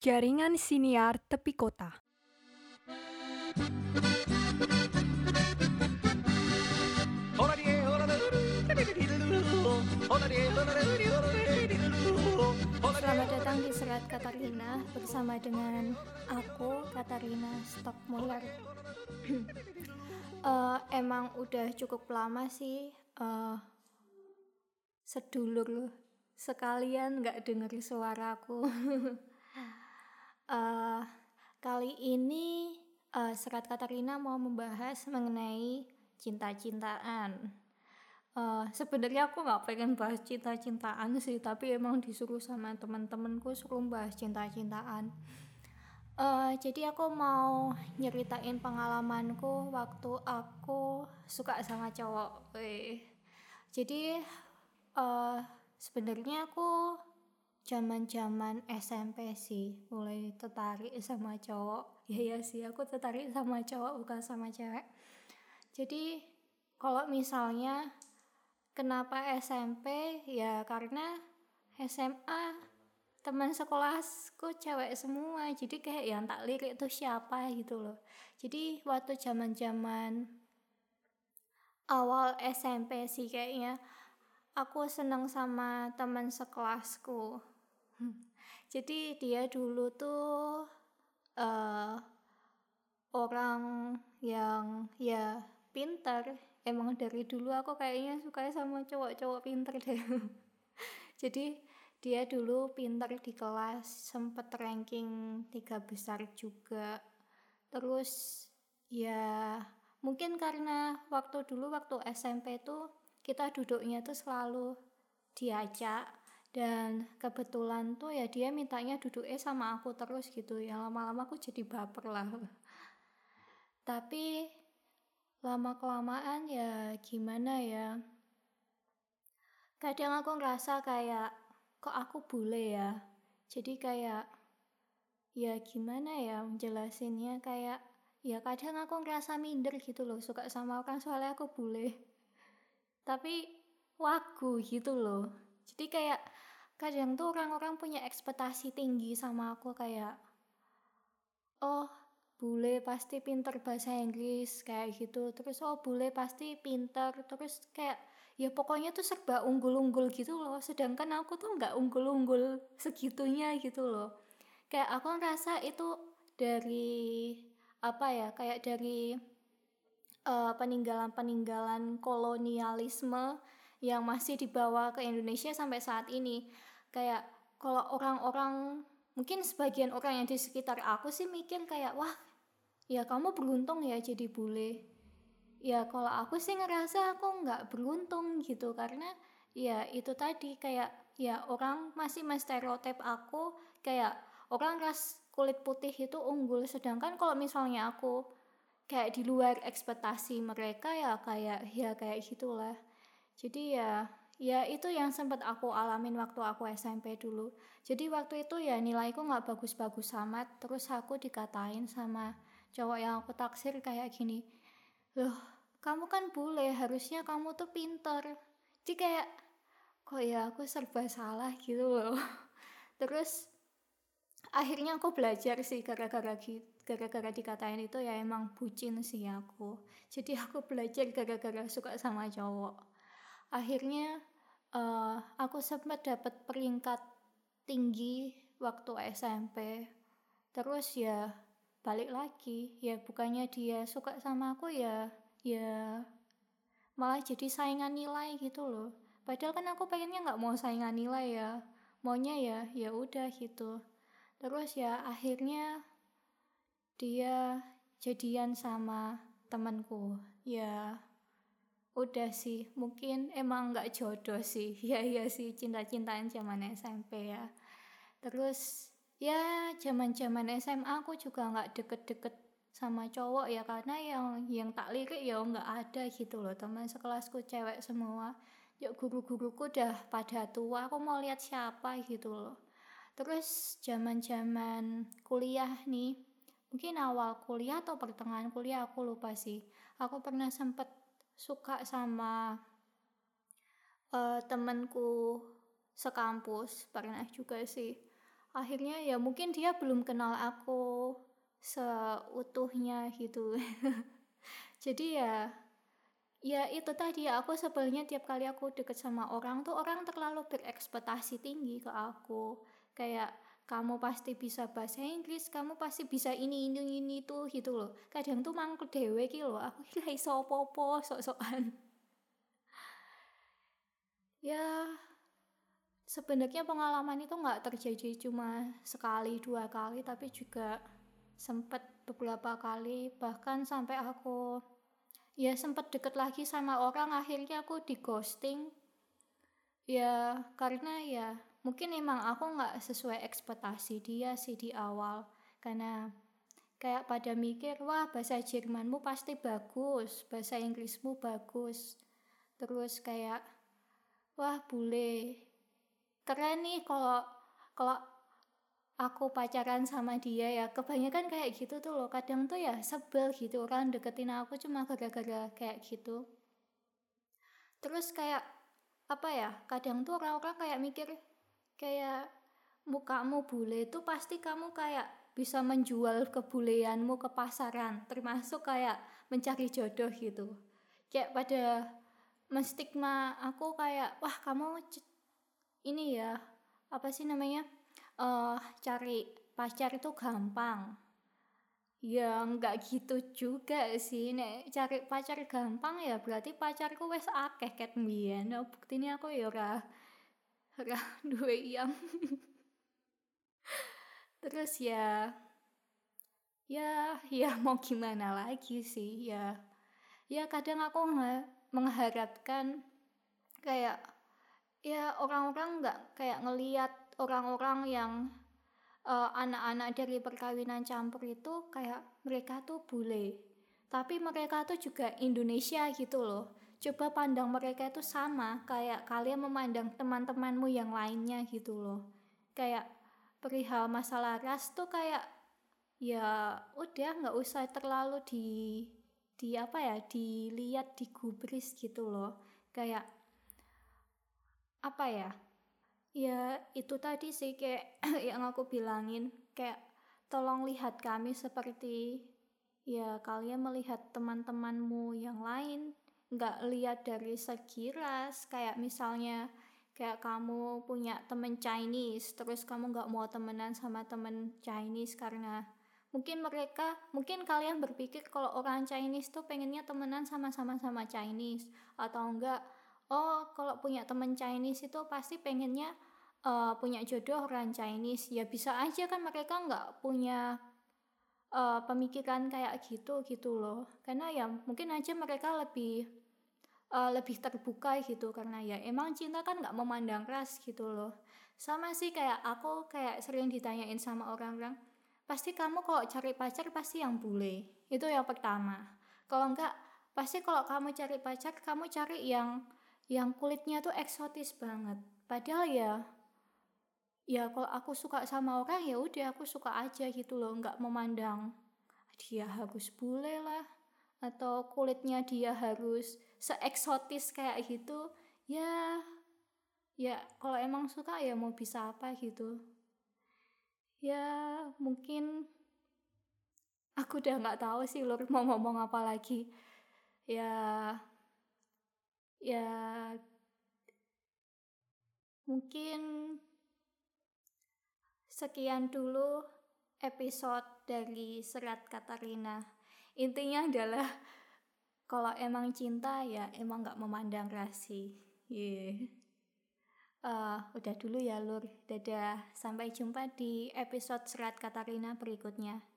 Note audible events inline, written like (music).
Jaringan Siniar Tepi Kota. Selamat datang di Serat Katarina bersama dengan aku Katarina Stockmuller. (clears throat) Eh, emang udah cukup lama sih eh, sedulur sekalian nggak denger suaraku. (laughs) Eh, kali ini eh, Serat Katarina mau membahas mengenai cinta-cintaan. Eh, sebenarnya aku nggak pengen bahas cinta-cintaan sih tapi emang disuruh sama teman-temanku suruh bahas cinta-cintaan Eh, jadi aku mau nyeritain pengalamanku waktu aku suka sama cowok Weh. jadi eh, sebenarnya aku zaman-zaman SMP sih mulai tertarik sama cowok (laughs) ya ya sih aku tertarik sama cowok bukan sama cewek jadi kalau misalnya Kenapa SMP? Ya karena SMA teman sekolahku cewek semua. Jadi kayak yang tak lirik tuh siapa gitu loh. Jadi waktu zaman-zaman awal SMP sih kayaknya aku seneng sama teman sekelasku. Jadi dia dulu tuh uh, orang yang ya pintar. Emang dari dulu aku kayaknya suka sama cowok-cowok pinter deh. (laughs) Jadi dia dulu pinter di kelas sempet ranking tiga besar juga. Terus ya mungkin karena waktu dulu waktu SMP tuh kita duduknya tuh selalu diajak dan kebetulan tuh ya dia mintanya duduknya sama aku terus gitu. Ya lama-lama aku jadi baper lah. (laughs) Tapi lama kelamaan ya gimana ya? Kadang aku ngerasa kayak kok aku bule ya? Jadi kayak ya gimana ya menjelasinnya kayak ya kadang aku ngerasa minder gitu loh suka sama orang soalnya aku bule. Tapi wagu gitu loh jadi kayak kadang tuh orang-orang punya ekspektasi tinggi sama aku kayak oh bule pasti pinter bahasa Inggris kayak gitu. Terus oh bule pasti pinter. Terus kayak ya pokoknya tuh serba unggul-unggul gitu loh. Sedangkan aku tuh nggak unggul-unggul segitunya gitu loh. Kayak aku ngerasa itu dari apa ya kayak dari uh, peninggalan-peninggalan kolonialisme yang masih dibawa ke Indonesia sampai saat ini. Kayak kalau orang-orang mungkin sebagian orang yang di sekitar aku sih mikir kayak wah ya kamu beruntung ya jadi bule. Ya kalau aku sih ngerasa aku nggak beruntung gitu karena ya itu tadi kayak ya orang masih menstereotip aku kayak orang ras kulit putih itu unggul. Sedangkan kalau misalnya aku kayak di luar ekspektasi mereka ya kayak ya kayak gitulah jadi ya ya itu yang sempat aku alamin waktu aku SMP dulu. Jadi waktu itu ya nilaiku nggak bagus-bagus amat terus aku dikatain sama cowok yang aku taksir kayak gini loh kamu kan bule harusnya kamu tuh pinter. Jadi kayak kok ya aku serba salah gitu loh. (laughs) Terus akhirnya aku belajar sih gara-gara gara-gara dikatain itu ya emang bucin sih aku. Jadi aku belajar gara-gara suka sama cowok akhirnya uh, aku sempat dapat peringkat tinggi waktu SMP terus ya balik lagi. Ya bukannya dia suka sama aku ya ya malah jadi saingan nilai gitu loh. Padahal kan aku pengennya nggak mau saingan nilai ya. Maunya ya ya udah gitu. Terus ya akhirnya dia jadian sama temanku. Ya udah sih mungkin emang nggak jodoh sih. (laughs) Ya ya sih cinta-cintaan zaman SMP ya. Terus ya zaman zaman SMA aku juga nggak deket-deket sama cowok ya karena yang yang tak lirik ya nggak ada gitu loh. Teman sekelasku cewek semua. Ya guru-guruku udah pada tua aku mau lihat siapa gitu loh. Terus zaman zaman kuliah nih mungkin awal kuliah atau pertengahan kuliah aku lupa sih. Aku pernah sempet suka sama uh, temenku sekampus pernah juga sih. Akhirnya ya mungkin dia belum kenal aku seutuhnya gitu. (laughs) Jadi ya ya itu tadi aku sebelnya tiap kali aku deket sama orang tuh orang terlalu berekspektasi tinggi ke aku. Kayak kamu pasti bisa bahasa Inggris, kamu pasti bisa ini ini ini tuh gitu loh. Kadang tuh mangkel dewe gitu loh, aku (laughs) kira iso popo sok-sokan. ya sebenarnya pengalaman itu nggak terjadi cuma sekali dua kali tapi juga sempet beberapa kali bahkan sampai aku ya sempet deket lagi sama orang akhirnya aku di ghosting ya karena ya mungkin emang aku nggak sesuai ekspektasi dia sih di awal. Karena kayak pada mikir wah bahasa Jermanmu pasti bagus bahasa Inggrismu bagus. Terus kayak wah boleh keren nih kalau kalau aku pacaran sama dia ya. Kebanyakan kayak gitu tuh loh. Kadang tuh ya sebel gitu orang deketin aku cuma gara-gara kayak gitu. Terus kayak apa ya kadang tuh orang-orang kayak mikir kayak mukamu bule itu pasti kamu kayak bisa menjual kebuleanmu ke pasaran termasuk kayak mencari jodoh gitu. Kayak pada menstigma aku kayak wah kamu ini ya apa sih namanya uh, cari pacar itu gampang. Ya nggak gitu juga sih. Nek cari pacar gampang ya berarti pacarku wes akeh ket mbiyen. Nah, ini aku ya ora (laughs) duwe yang. Terus ya ya ya mau gimana lagi sih ya. Ya kadang aku mengharapkan kayak ya orang-orang nggak kayak ngelihat orang-orang yang uh, anak-anak dari perkawinan campur itu kayak mereka tuh bule. Tapi mereka tuh juga Indonesia gitu loh coba pandang mereka itu sama kayak kalian memandang teman-temanmu yang lainnya gitu loh. Kayak perihal masalah ras tuh kayak ya udah nggak usah terlalu di di apa ya dilihat digubris gitu loh. Kayak apa ya ya itu tadi sih kayak (clears throat) yang aku bilangin kayak tolong lihat kami seperti ya kalian melihat teman-temanmu yang lain nggak lihat dari segi ras. Kayak misalnya kayak kamu punya temen Chinese terus kamu nggak mau temenan sama temen Chinese karena mungkin mereka mungkin kalian berpikir kalau orang Chinese tuh pengennya temenan sama-sama sama Chinese. Atau enggak oh kalau punya temen Chinese itu pasti pengennya uh, punya jodoh orang Chinese. Ya bisa aja kan mereka nggak punya uh, pemikiran kayak gitu gitu loh. Karena ya mungkin aja mereka lebih uh, lebih terbuka gitu. Karena ya emang cinta kan nggak memandang ras gitu loh. Sama sih kayak aku kayak sering ditanyain sama orang-orang pasti kamu kalau cari pacar pasti yang bule? Itu yang pertama. Kalau enggak pasti kalau kamu cari pacar kamu cari yang yang kulitnya tuh eksotis banget. Padahal ya ya kalau aku suka sama orang ya udah aku suka aja gitu loh nggak memandang dia harus bule lah atau kulitnya dia harus seeksotis kayak gitu ya ya kalau emang suka ya mau bisa apa gitu. Ya mungkin aku udah nggak tahu sih lur mau ngomong apa lagi. Ya ya mungkin sekian dulu episode dari Serat Katarina intinya adalah kalau emang cinta ya emang nggak memandang rasi. Yeah. uh, udah dulu ya lur. Dadah. Sampai jumpa di episode serat Katarina berikutnya